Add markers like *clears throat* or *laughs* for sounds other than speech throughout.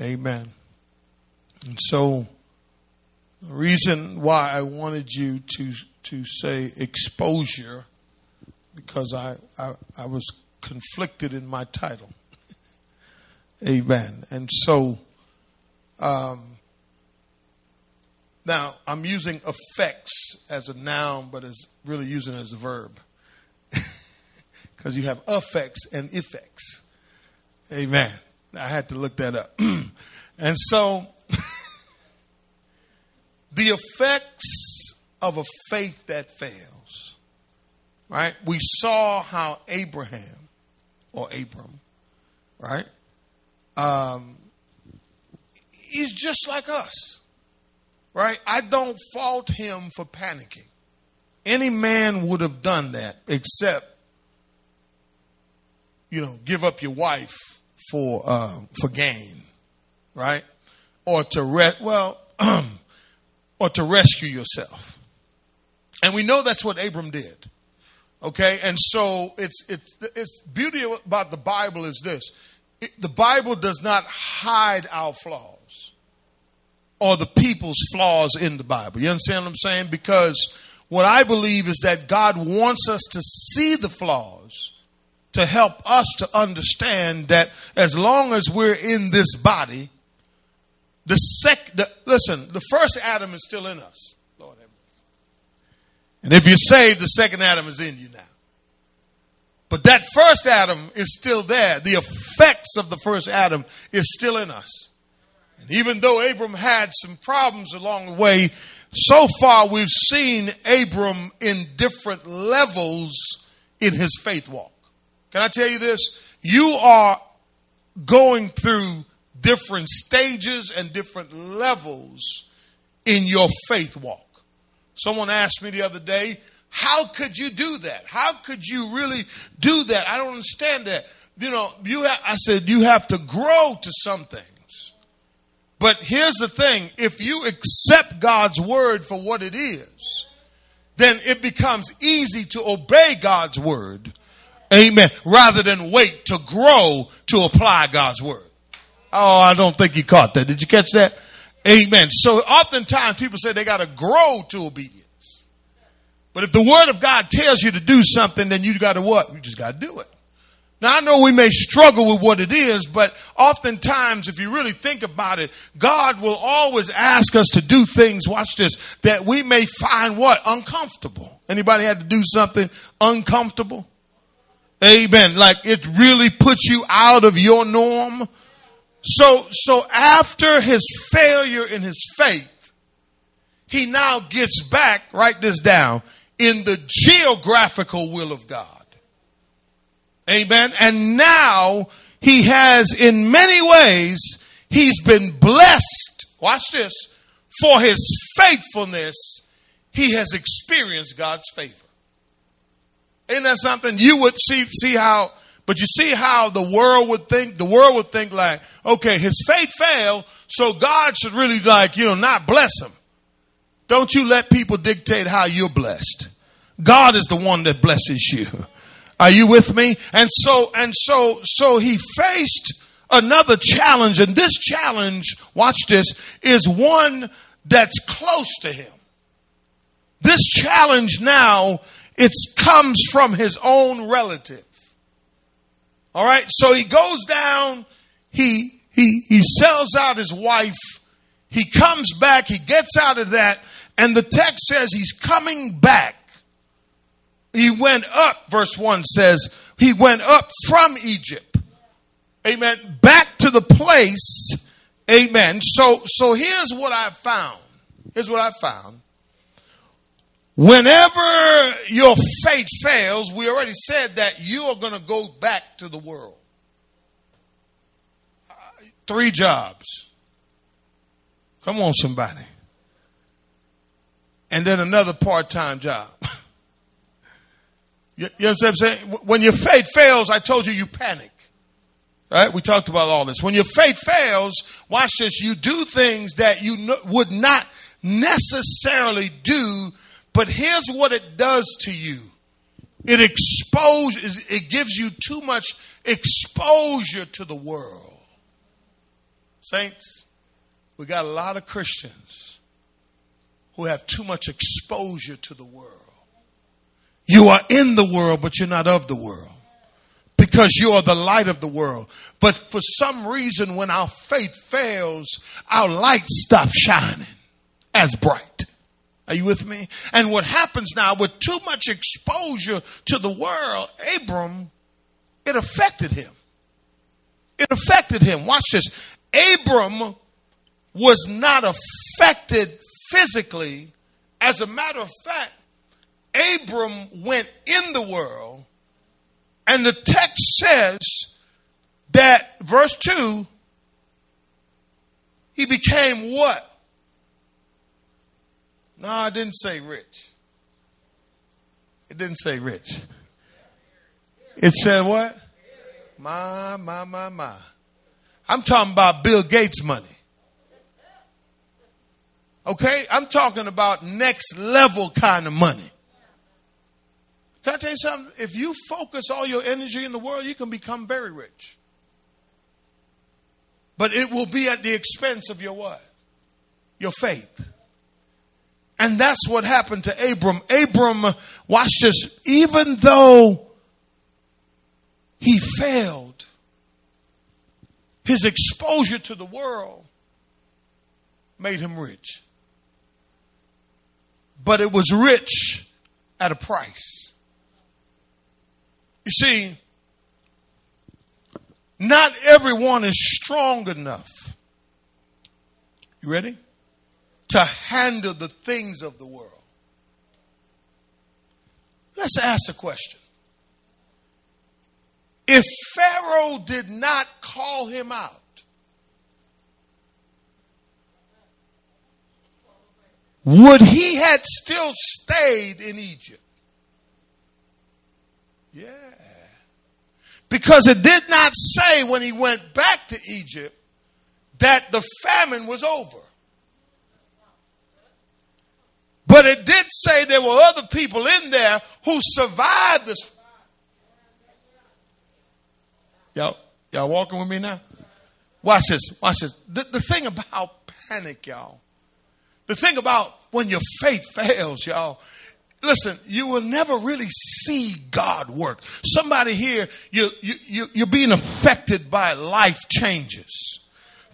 Amen. And so, the reason why I wanted you to to say exposure, because I I, I was conflicted in my title. *laughs* Amen. And so, um, now I'm using effects as a noun, but it's really using it as a verb. *laughs* Because you have effects and effects. Amen. I had to look that up. *clears throat* and so, *laughs* the effects of a faith that fails, right? We saw how Abraham, or Abram, right? Um, he's just like us, right? I don't fault him for panicking. Any man would have done that except, you know, give up your wife for uh, for gain, right? Or to re- well, *clears throat* or to rescue yourself. And we know that's what Abram did. Okay, and so it's it's it's beauty about the Bible is this: it, the Bible does not hide our flaws or the people's flaws in the Bible. You understand what I'm saying? Because what I believe is that God wants us to see the flaws to help us to understand that as long as we're in this body, the sec the, listen, the first Adam is still in us. Lord have mercy. And if you're saved, the second Adam is in you now. But that first Adam is still there. The effects of the first Adam is still in us. And even though Abram had some problems along the way, so far we've seen Abram in different levels in his faith walk. Can I tell you this? You are going through different stages and different levels in your faith walk. Someone asked me the other day, how could you do that? How could you really do that? I don't understand that. You know, you ha- I said you have to grow to some things. But here's the thing, if you accept God's word for what it is, then it becomes easy to obey God's word Amen. Rather than wait to grow to apply God's word. Oh, I don't think you caught that. Did you catch that? Amen. So oftentimes people say they got to grow to obedience. But if the word of God tells you to do something, then you got to what? You just got to do it. Now I know we may struggle with what it is, but oftentimes if you really think about it, God will always ask us to do things, watch this, that we may find what? Uncomfortable. Anybody had to do something uncomfortable? Amen. Like it really puts you out of your norm. So, so after his failure in his faith, he now gets back, write this down, in the geographical will of God. Amen. And now he has in many ways, he's been blessed. Watch this. For his faithfulness, he has experienced God's favor. Isn't that something? You would see see how, but you see how the world would think. The world would think like, okay, his faith failed, so God should really like you know not bless him. Don't you let people dictate how you're blessed. God is the one that blesses you. Are you with me? And so and so so he faced another challenge, and this challenge, watch this, is one that's close to him. This challenge now it comes from his own relative. All right. So he goes down. He, he, he sells out his wife. He comes back. He gets out of that. And the text says he's coming back. He went up, verse 1 says, he went up from Egypt. Amen. Back to the place. Amen. So, so here's what I found. Here's what I found. Whenever your faith fails, we already said that you are going to go back to the world. Three jobs. Come on, somebody. And then another part time job. *laughs* you, you understand what I'm saying? When your faith fails, I told you, you panic. Right? We talked about all this. When your faith fails, watch this, you do things that you would not necessarily do but here's what it does to you it exposes, it gives you too much exposure to the world. Saints, we got a lot of Christians who have too much exposure to the world. You are in the world, but you're not of the world because you are the light of the world. But for some reason, when our faith fails, our light stops shining as bright. Are you with me? And what happens now with too much exposure to the world, Abram, it affected him. It affected him. Watch this. Abram was not affected physically. As a matter of fact, Abram went in the world, and the text says that, verse 2, he became what? No, I didn't say rich. It didn't say rich. It said what? My, my, my, my. I'm talking about Bill Gates money. Okay? I'm talking about next level kind of money. Can I tell you something? If you focus all your energy in the world, you can become very rich. But it will be at the expense of your what? Your faith. And that's what happened to Abram. Abram, watch this, even though he failed, his exposure to the world made him rich. But it was rich at a price. You see, not everyone is strong enough. You ready? To handle the things of the world. Let's ask a question. If Pharaoh did not call him out, would he had still stayed in Egypt? Yeah. Because it did not say when he went back to Egypt that the famine was over. But it did say there were other people in there who survived this Y'all, y'all walking with me now? Watch this. Watch this. The, the thing about panic, y'all. The thing about when your faith fails, y'all. Listen, you will never really see God work. Somebody here, you, you, you're being affected by life changes.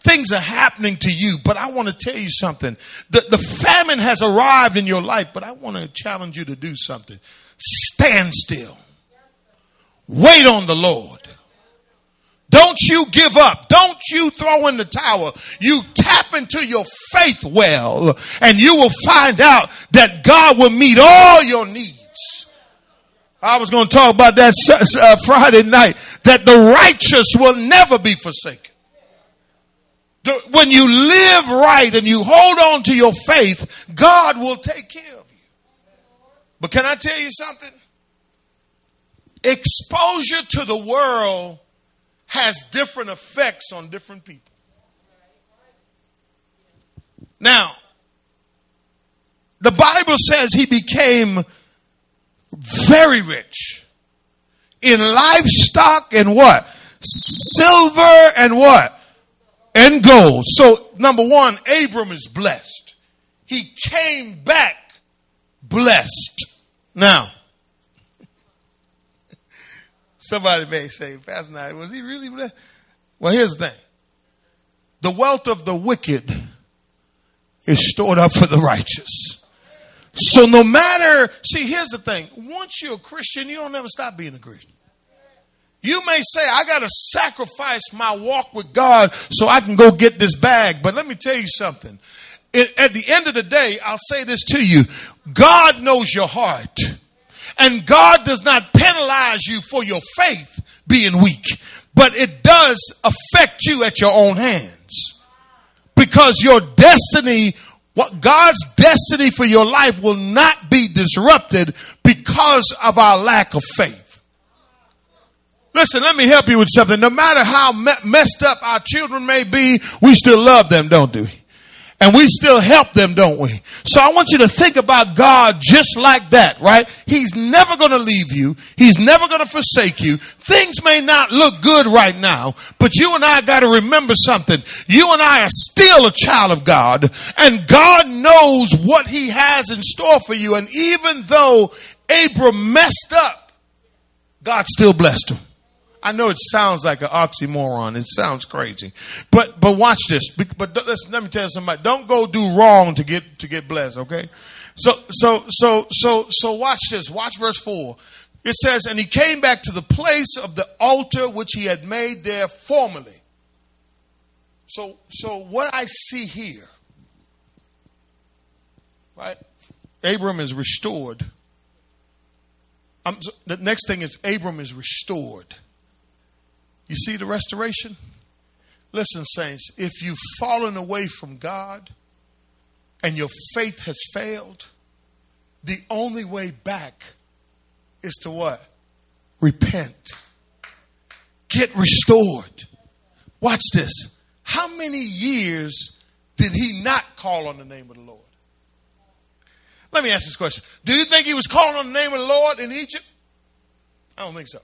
Things are happening to you, but I want to tell you something. The, the famine has arrived in your life, but I want to challenge you to do something. Stand still. Wait on the Lord. Don't you give up. Don't you throw in the towel. You tap into your faith well and you will find out that God will meet all your needs. I was going to talk about that uh, Friday night that the righteous will never be forsaken. When you live right and you hold on to your faith, God will take care of you. But can I tell you something? Exposure to the world has different effects on different people. Now, the Bible says he became very rich in livestock and what? Silver and what? And gold. So, number one, Abram is blessed. He came back blessed. Now, *laughs* Somebody may say, Pastor was he really blessed? Well, here's the thing. The wealth of the wicked is stored up for the righteous. So no matter, see, here's the thing. Once you're a Christian, you don't ever stop being a Christian. You may say, I got to sacrifice my walk with God so I can go get this bag. But let me tell you something. It, at the end of the day, I'll say this to you. God knows your heart. And God does not penalize you for your faith being weak, but it does affect you at your own hands. Because your destiny, what God's destiny for your life will not be disrupted because of our lack of faith. Listen, let me help you with something. No matter how me- messed up our children may be, we still love them, don't we? And we still help them, don't we? So I want you to think about God just like that, right? He's never going to leave you. He's never going to forsake you. Things may not look good right now, but you and I got to remember something. You and I are still a child of God and God knows what he has in store for you. And even though Abram messed up, God still blessed him. I know it sounds like an oxymoron. It sounds crazy, but but watch this. But let me tell you something. Don't go do wrong to get to get blessed. Okay. So so so so so watch this. Watch verse four. It says, and he came back to the place of the altar which he had made there formerly. So so what I see here, right? Abram is restored. I'm, the next thing is Abram is restored. You see the restoration? Listen, saints, if you've fallen away from God and your faith has failed, the only way back is to what? Repent. Get restored. Watch this. How many years did he not call on the name of the Lord? Let me ask this question. Do you think he was calling on the name of the Lord in Egypt? I don't think so.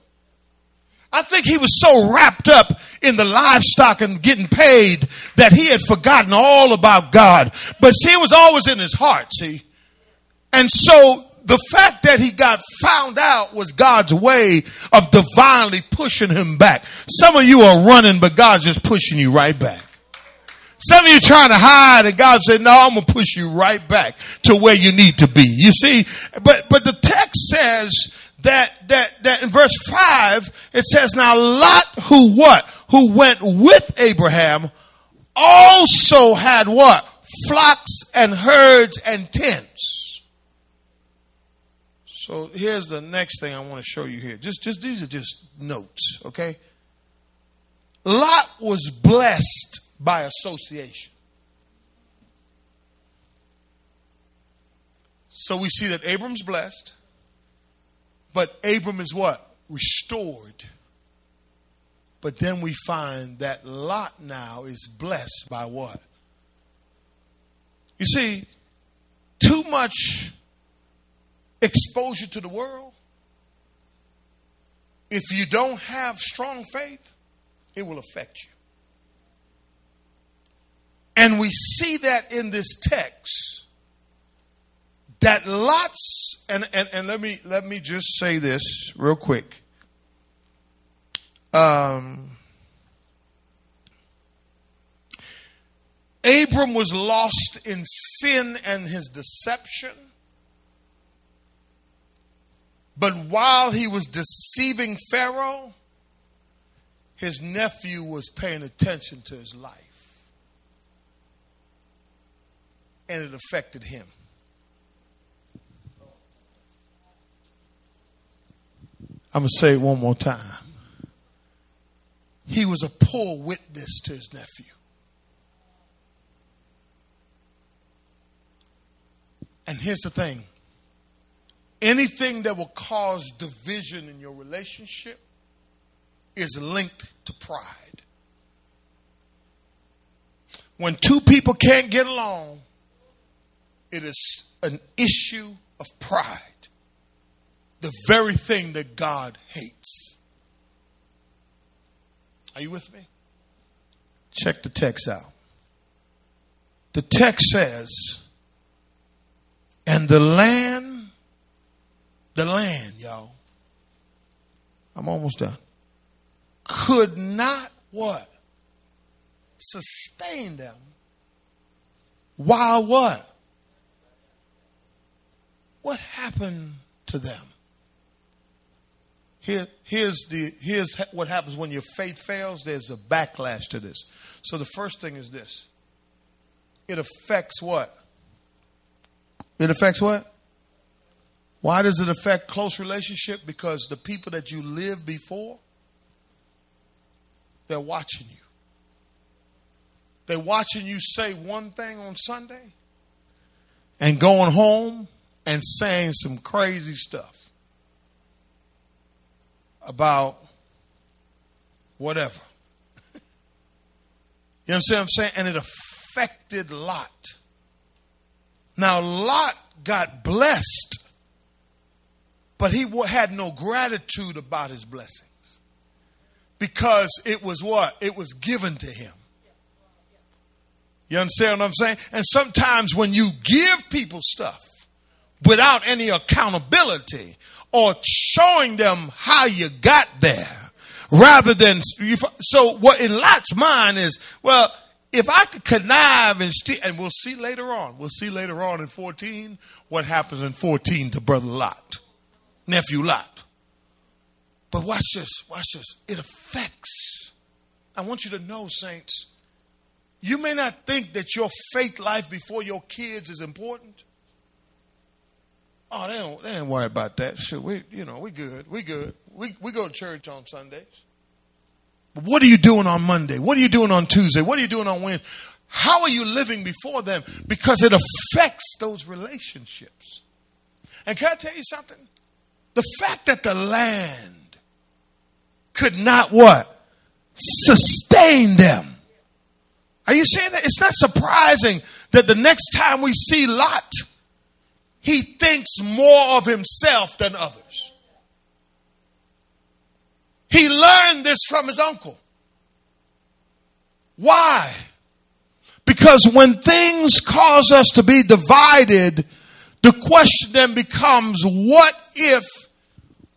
I think he was so wrapped up in the livestock and getting paid that he had forgotten all about God. But see, it was always in his heart, see. And so the fact that he got found out was God's way of divinely pushing him back. Some of you are running, but God's just pushing you right back. Some of you trying to hide and God said, no, I'm to push you right back to where you need to be. You see, but, but the text says that, that, that in verse 5, it says, Now Lot, who what? Who went with Abraham, also had what? Flocks and herds and tents. So here's the next thing I want to show you here. Just, just these are just notes, okay? Lot was blessed by association. So we see that Abram's blessed. But Abram is what? Restored. But then we find that Lot now is blessed by what? You see, too much exposure to the world. If you don't have strong faith, it will affect you. And we see that in this text that lots and, and, and let me let me just say this real quick. Um, Abram was lost in sin and his deception. But while he was deceiving Pharaoh, his nephew was paying attention to his life. And it affected him. I'm going to say it one more time. He was a poor witness to his nephew. And here's the thing anything that will cause division in your relationship is linked to pride. When two people can't get along, it is an issue of pride the very thing that God hates. Are you with me? Check the text out. The text says, and the land, the land, y'all, I'm almost done, could not what? Sustain them. While what? What happened to them? Here, here's, the, here's what happens when your faith fails. There's a backlash to this. So the first thing is this it affects what? It affects what? Why does it affect close relationship? Because the people that you live before, they're watching you. They're watching you say one thing on Sunday and going home and saying some crazy stuff about whatever. *laughs* you understand what I'm saying? And it affected Lot. Now, Lot got blessed, but he had no gratitude about his blessings because it was what? It was given to him. You understand what I'm saying? And sometimes when you give people stuff without any accountability or showing them how you got there, rather than so what in Lot's mind is, well, if I could connive and steal, and we'll see later on, we'll see later on in 14 what happens in 14 to brother Lot, nephew Lot. But watch this, watch this. It affects. I want you to know, saints, you may not think that your faith life before your kids is important. Oh, they don't, they ain't worry about that. Sure, we, you know, we good. We good. We, we go to church on Sundays. But what are you doing on Monday? What are you doing on Tuesday? What are you doing on Wednesday? How are you living before them? Because it affects those relationships. And can I tell you something? The fact that the land could not what? Sustain them are you saying that? It's not surprising that the next time we see Lot, he thinks more of himself than others. He learned this from his uncle. Why? Because when things cause us to be divided, the question then becomes what if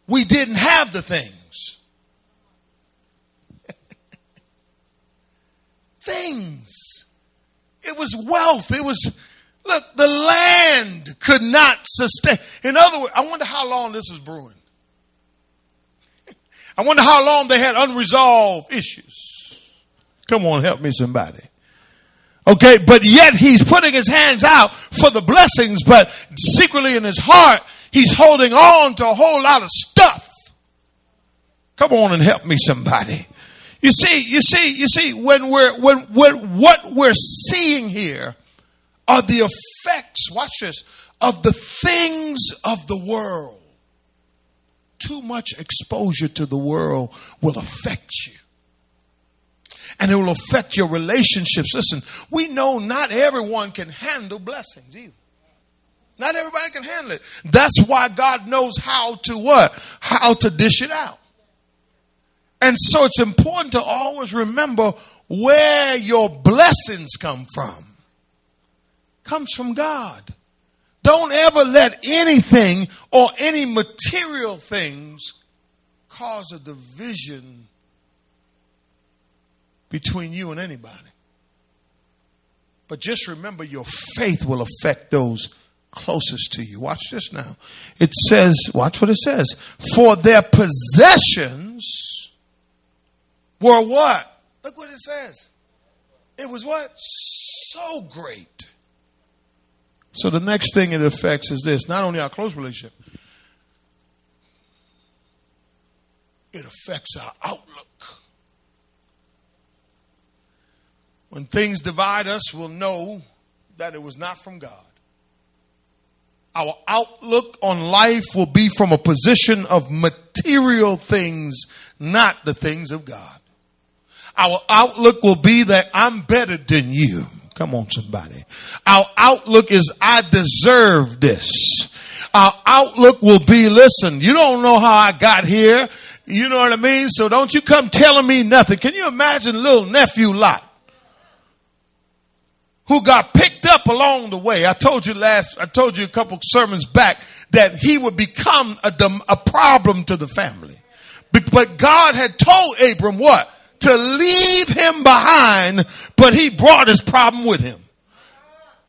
we didn't have the things? *laughs* things. It was wealth. It was, look, the land could not sustain. In other words, I wonder how long this was brewing. I wonder how long they had unresolved issues. Come on, help me somebody. Okay, but yet he's putting his hands out for the blessings, but secretly in his heart, he's holding on to a whole lot of stuff. Come on and help me somebody. You see, you see, you see, when we're when, when what we're seeing here are the effects, watch this, of the things of the world. Too much exposure to the world will affect you. And it will affect your relationships. Listen, we know not everyone can handle blessings either. Not everybody can handle it. That's why God knows how to what? How to dish it out. And so it's important to always remember where your blessings come from. Comes from God. Don't ever let anything or any material things cause a division between you and anybody. But just remember your faith will affect those closest to you. Watch this now. It says, watch what it says. For their possessions were what? Look what it says. It was what? So great. So the next thing it affects is this not only our close relationship, it affects our outlook. When things divide us, we'll know that it was not from God. Our outlook on life will be from a position of material things, not the things of God. Our outlook will be that I'm better than you. Come on, somebody. Our outlook is I deserve this. Our outlook will be, listen, you don't know how I got here. You know what I mean? So don't you come telling me nothing. Can you imagine little nephew Lot? Who got picked up along the way. I told you last, I told you a couple sermons back that he would become a, a problem to the family. But God had told Abram what? To leave him behind, but he brought his problem with him.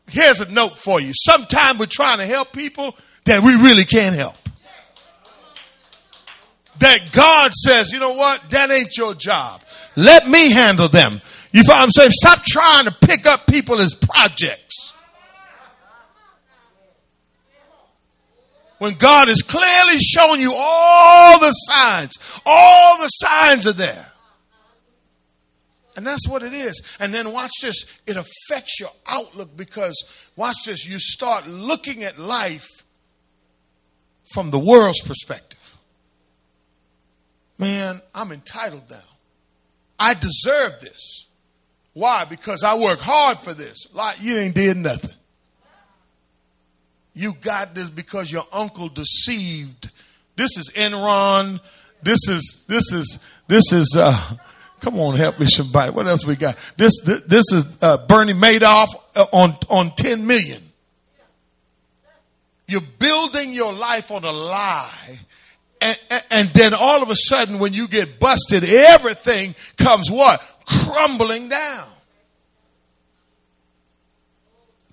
Here's a note for you. Sometimes we're trying to help people that we really can't help. That God says, you know what? That ain't your job. Let me handle them. You what I'm saying? Stop trying to pick up people as projects. When God is clearly showing you all the signs, all the signs are there. And that's what it is. And then watch this. It affects your outlook because, watch this, you start looking at life from the world's perspective. Man, I'm entitled now. I deserve this. Why? Because I work hard for this. Like you ain't did nothing. You got this because your uncle deceived. This is Enron. This is this is this is uh come on help me somebody. What else we got? This this, this is uh, Bernie Madoff uh, on on 10 million. You're building your life on a lie. And, and, and then all of a sudden when you get busted, everything comes what? Crumbling down.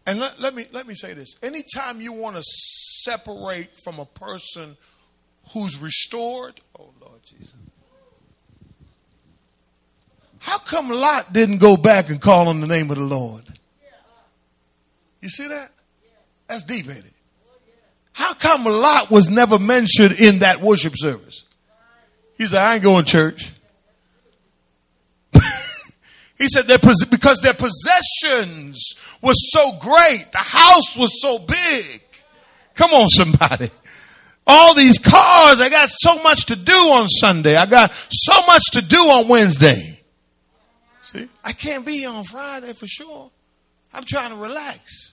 And let, let, me let me say this. Anytime you want to separate from a person who's restored, oh Lord Jesus. How come Lot didn't go back and call on the name of the Lord? You see that? That's deep, ain't it? How come Lot was never mentioned in that worship service? He said, I ain't going to church. *laughs* He said that because their possessions were so great, the house was so big. Come on, somebody. All these cars, I got so much to do on Sunday. I got so much to do on Wednesday. See, I can't be here on Friday for sure. I'm trying to relax.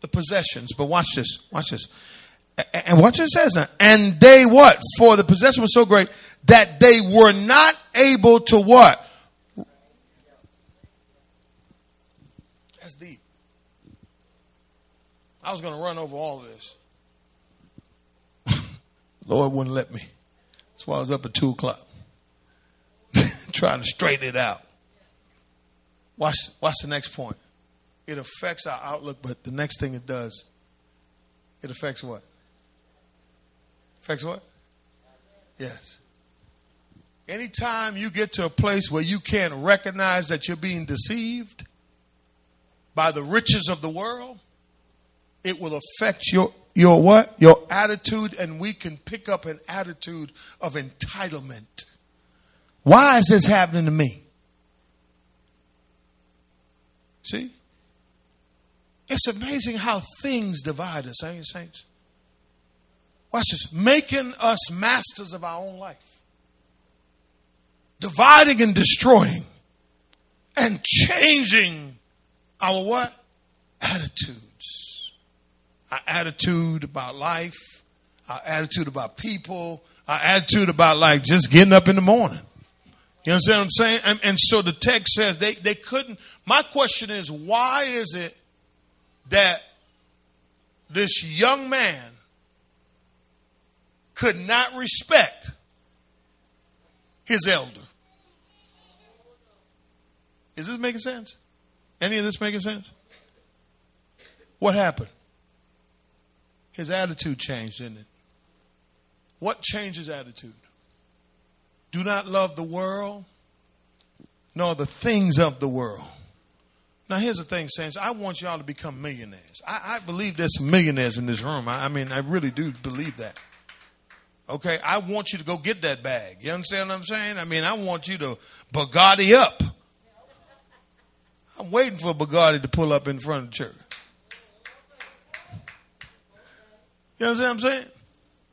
The possessions, but watch this, watch this. And watch it says now. And they what? For the possession was so great that they were not able to what? That's deep. I was going to run over all of this. *laughs* Lord wouldn't let me. That's why I was up at 2 o'clock. Trying to straighten it out. Watch, watch the next point. It affects our outlook, but the next thing it does, it affects what? Affects what? Yes. Anytime you get to a place where you can't recognize that you're being deceived by the riches of the world, it will affect your your what? Your attitude, and we can pick up an attitude of entitlement. Why is this happening to me? See? It's amazing how things divide us, ain't it, saints? Watch this. Making us masters of our own life dividing and destroying and changing our what? Attitudes. Our attitude about life, our attitude about people, our attitude about like just getting up in the morning. You understand what I'm saying? And, and so the text says they, they couldn't. My question is, why is it that this young man could not respect his elder? Is this making sense? Any of this making sense? What happened? His attitude changed, didn't it? What changed his attitude? Do not love the world, nor the things of the world. Now, here's the thing, Saints. I want y'all to become millionaires. I, I believe there's some millionaires in this room. I, I mean, I really do believe that. Okay, I want you to go get that bag. You understand what I'm saying? I mean, I want you to Bugatti up. I'm waiting for Bugatti to pull up in front of the church. You know what I'm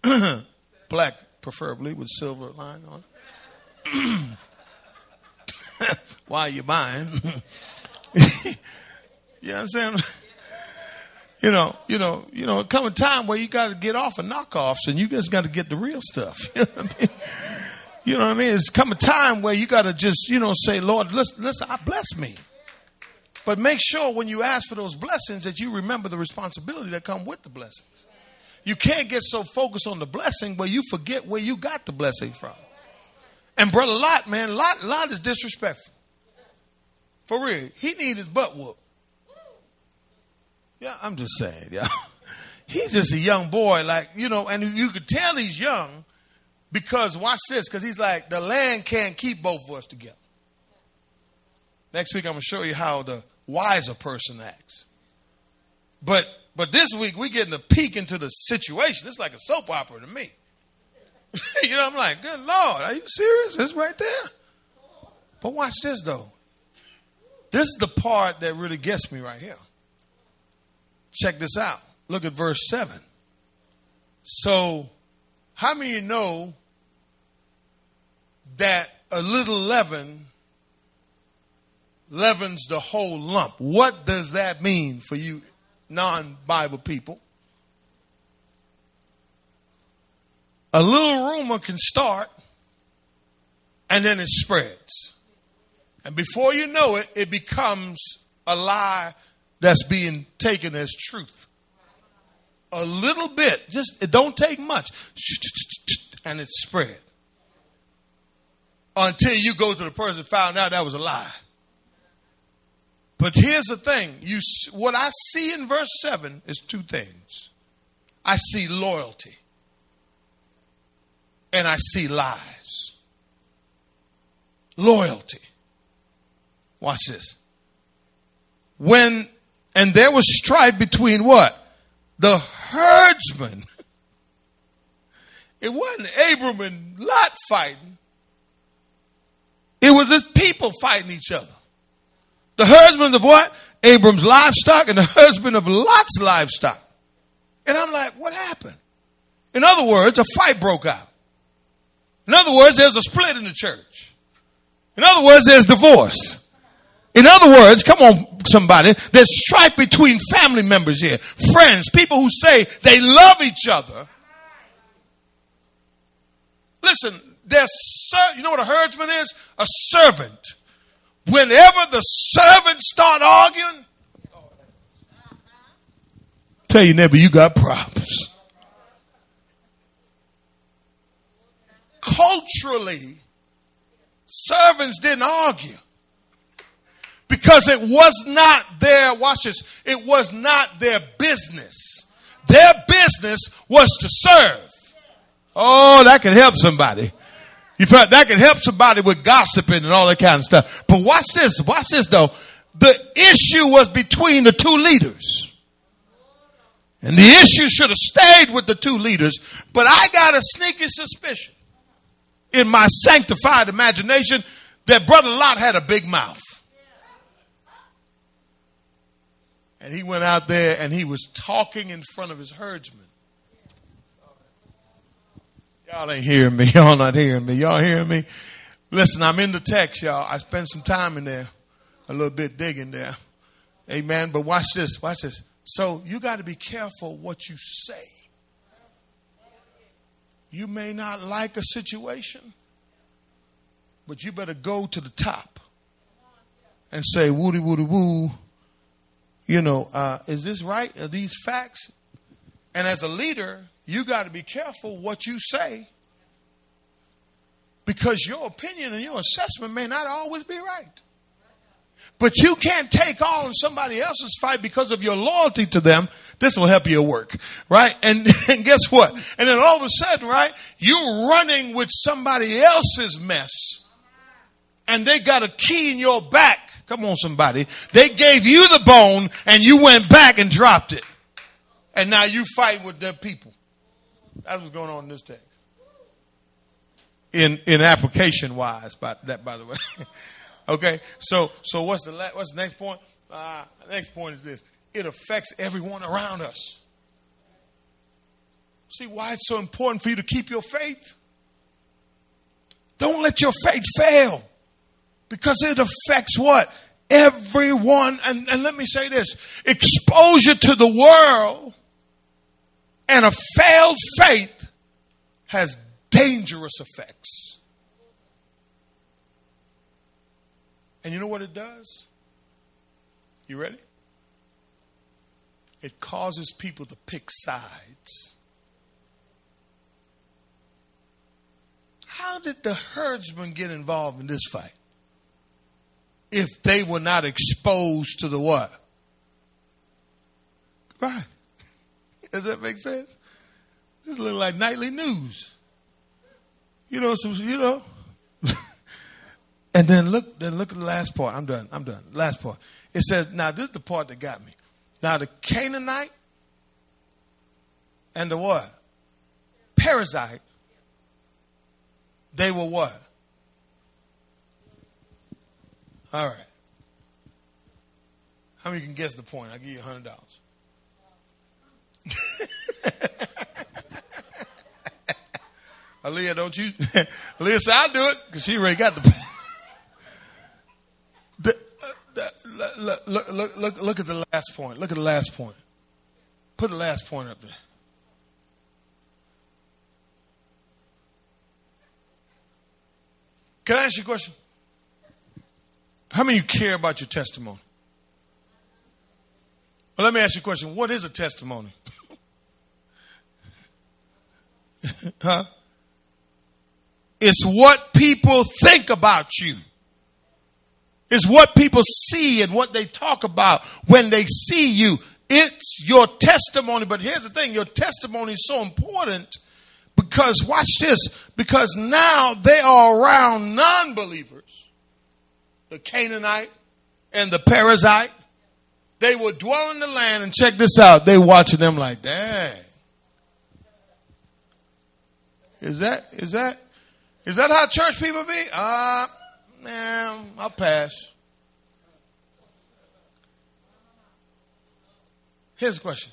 saying? *clears throat* Black, preferably, with silver line on it. *coughs* Why you buying? *coughs* you understand? You know, you know, you know, come a time where you got to get off of knockoffs and you just got to get the real stuff. *laughs* You know what I mean? You know what I mean? It's come a time where you got to just, you know, say, Lord, listen, listen, I bless me. But make sure when you ask for those blessings that you remember the responsibility that come with the blessings. You can't get so focused on the blessing where you forget where you got the blessing from. And brother Lot, man, Lot, Lot is disrespectful. For real. He need his butt whooped. Yeah, I'm just saying, yeah. *laughs* He's just a young boy, like, you know, and you could tell he's young because, watch this, because he's like, the land can't keep both of us together. Next week, I'm going to show you how the wiser person acts. But but this week we getting a peek into the situation. It's like a soap opera to me. *laughs* you know, I'm like, good Lord, are you serious? It's right there. But watch this though. This is the part that really gets me right here. Check this out. Look at verse 7. So, how many you know that a little leaven leavens the whole lump. What does that mean for you non Bible people? A little rumor can start and then it spreads. And before you know it, it becomes a lie that's being taken as truth. A little bit, just it don't take much, and it's spread until you go to the person found out that was a lie. But here's the thing: you what I see in verse seven is two things. I see loyalty, and I see lies. Loyalty. Watch this. When and there was strife between what? The herdsmen. It wasn't Abram and Lot fighting. It was his people fighting each other. The husband of what? Abram's livestock and the husband of Lot's livestock. And I'm like, what happened? In other words, a fight broke out. In other words, there's a split in the church. In other words, there's divorce. In other words, come on, somebody, there's strife between family members here, friends, people who say they love each other. Listen, there's, you know what a herdsman is? A servant. Whenever the servants start arguing, tell your neighbor you got problems. Culturally, servants didn't argue because it was not their, watch this, it was not their business. Their business was to serve. Oh, that can help somebody. You felt that can help somebody with gossiping and all that kind of stuff. But watch this, watch this though. The issue was between the two leaders. And the issue should have stayed with the two leaders, but I got a sneaky suspicion in my sanctified imagination that Brother Lot had a big mouth. And he went out there and he was talking in front of his herdsmen. Y'all ain't hearing me. *laughs* Y'all not hearing me. Y'all hearing me? Listen, I'm in the text, y'all. I spent some time in there, a little bit digging there. Amen. But watch this. Watch this. So you got to be careful what you say. You may not like a situation, but you better go to the top and say, woody, woody, woo. You know, uh, is this right? Are these facts? And as a leader, you got to be careful what you say because your opinion and your assessment may not always be right. But you can't take on somebody else's fight because of your loyalty to them. This will help your work, right? And, *laughs* and guess what? And then all of a sudden, right, you're running with somebody else's mess. And they got a key in your back. Come on, somebody. They gave you the bone and you went back and dropped it. And now you fight with their people. That's what's going on in this text. In in application wise, by that by the way. *laughs* okay, so so what's the what's the next point? Uh, next point is this: it affects everyone around us. See why it's so important for you to keep your faith. Don't let your faith fail, because it affects what everyone. And, and let me say this: exposure to the world and a failed faith has dangerous effects. And you know what it does? You ready? It causes people to pick sides. How did the herdsmen get involved in this fight? If they were not exposed to the what? Right. *laughs* Does that make sense? This looks like nightly news. You know, some you know. And then look, then look at the last part. I'm done. I'm done. Last part. It says, now this is the part that got me. Now the Canaanite and the what? Perizzite. They were what? All right. How many can guess the point? I'll give you a hundred dollars. *laughs* Aaliyah, don't you? *laughs* Aaliyah said, I'll do it because she already got the, the, look, look, look, look, at the last point. Look at the last point. Put the last point up there. Can I ask you a question? How many of you care about your testimony? Well, let me ask you a question. What is a testimony? *laughs* huh? It's what people think about you. It's what people see and what they talk about when they see you. It's your testimony. But here's the thing your testimony is so important because, watch this, because now they are around non believers, the Canaanite and the Perizzite. They will dwell in the land and check this out. They watching them like, dang. Is that, is that, is that how church people be? Uh, nah, I'll pass. Here's the question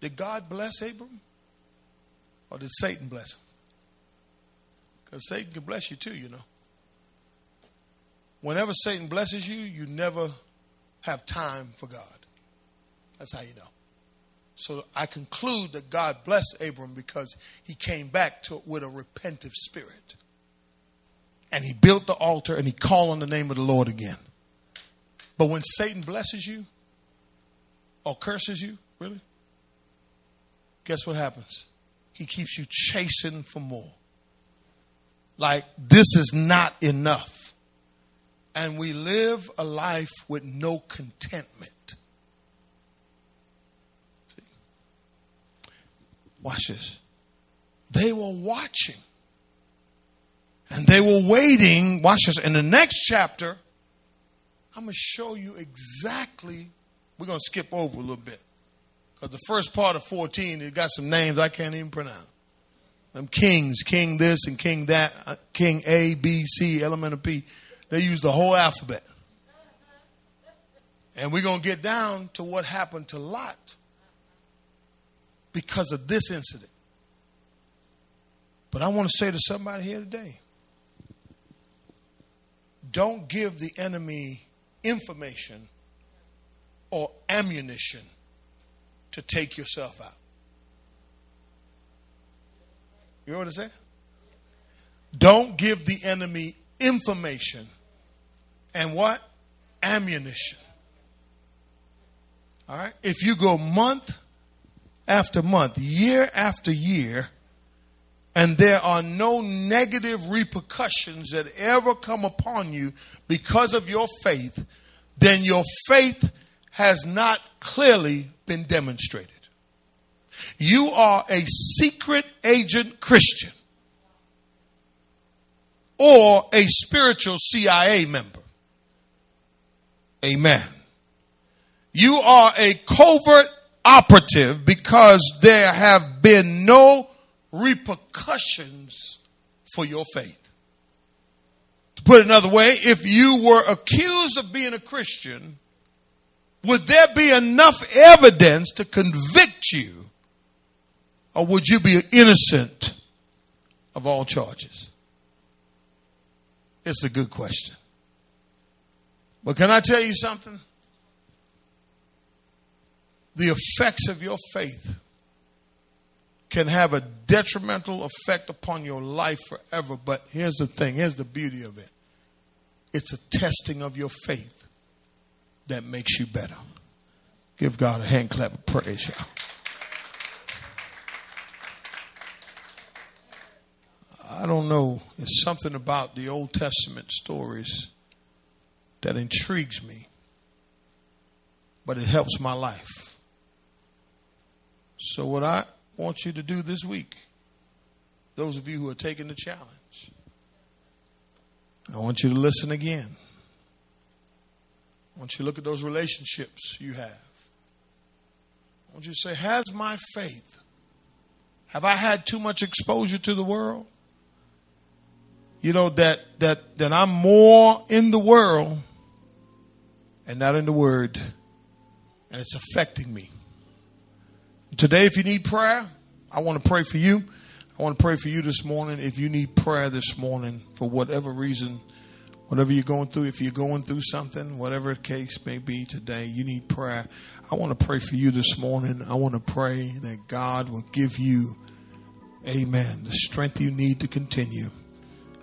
Did God bless Abram? Or did Satan bless him? Because Satan can bless you too, you know. Whenever Satan blesses you, you never have time for God. That's how you know. So I conclude that God blessed Abram because he came back to with a repentive spirit. And he built the altar and he called on the name of the Lord again. But when Satan blesses you or curses you, really, guess what happens? He keeps you chasing for more. Like, this is not enough. And we live a life with no contentment. Watch this. They were watching. And they were waiting. Watch this. In the next chapter, I'm going to show you exactly. We're going to skip over a little bit. Because the first part of 14, it got some names I can't even pronounce. Them kings, king this and king that, uh, king A, B, C, element of P. They use the whole alphabet. And we're going to get down to what happened to Lot because of this incident. But I want to say to somebody here today don't give the enemy information or ammunition to take yourself out. You know what I say? Don't give the enemy information and what? Ammunition. All right? If you go month after month, year after year, and there are no negative repercussions that ever come upon you because of your faith, then your faith has not clearly been demonstrated. You are a secret agent Christian or a spiritual CIA member. Amen. You are a covert operative because there have been no repercussions for your faith. To put it another way, if you were accused of being a Christian, would there be enough evidence to convict you, or would you be innocent of all charges? It's a good question. But can I tell you something? the effects of your faith can have a detrimental effect upon your life forever. But here's the thing here's the beauty of it it's a testing of your faith that makes you better. Give God a hand clap of praise, y'all. I don't know. It's something about the Old Testament stories that intrigues me, but it helps my life. So, what I want you to do this week, those of you who are taking the challenge, I want you to listen again. I want you to look at those relationships you have. I want you to say, Has my faith, have I had too much exposure to the world? You know, that, that, that I'm more in the world and not in the word, and it's affecting me. Today, if you need prayer, I want to pray for you. I want to pray for you this morning. If you need prayer this morning for whatever reason, Whatever you're going through, if you're going through something, whatever the case may be today, you need prayer. I want to pray for you this morning. I want to pray that God will give you, amen, the strength you need to continue.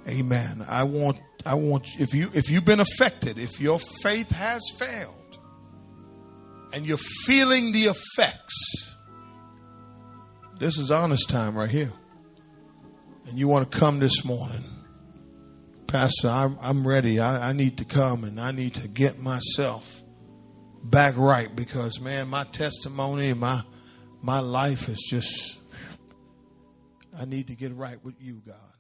Amen. I want I want if you if you've been affected, if your faith has failed and you're feeling the effects, this is honest time right here. And you want to come this morning. Pastor, I'm, I'm ready. I, I need to come and I need to get myself back right because man, my testimony and my my life is just I need to get right with you, God.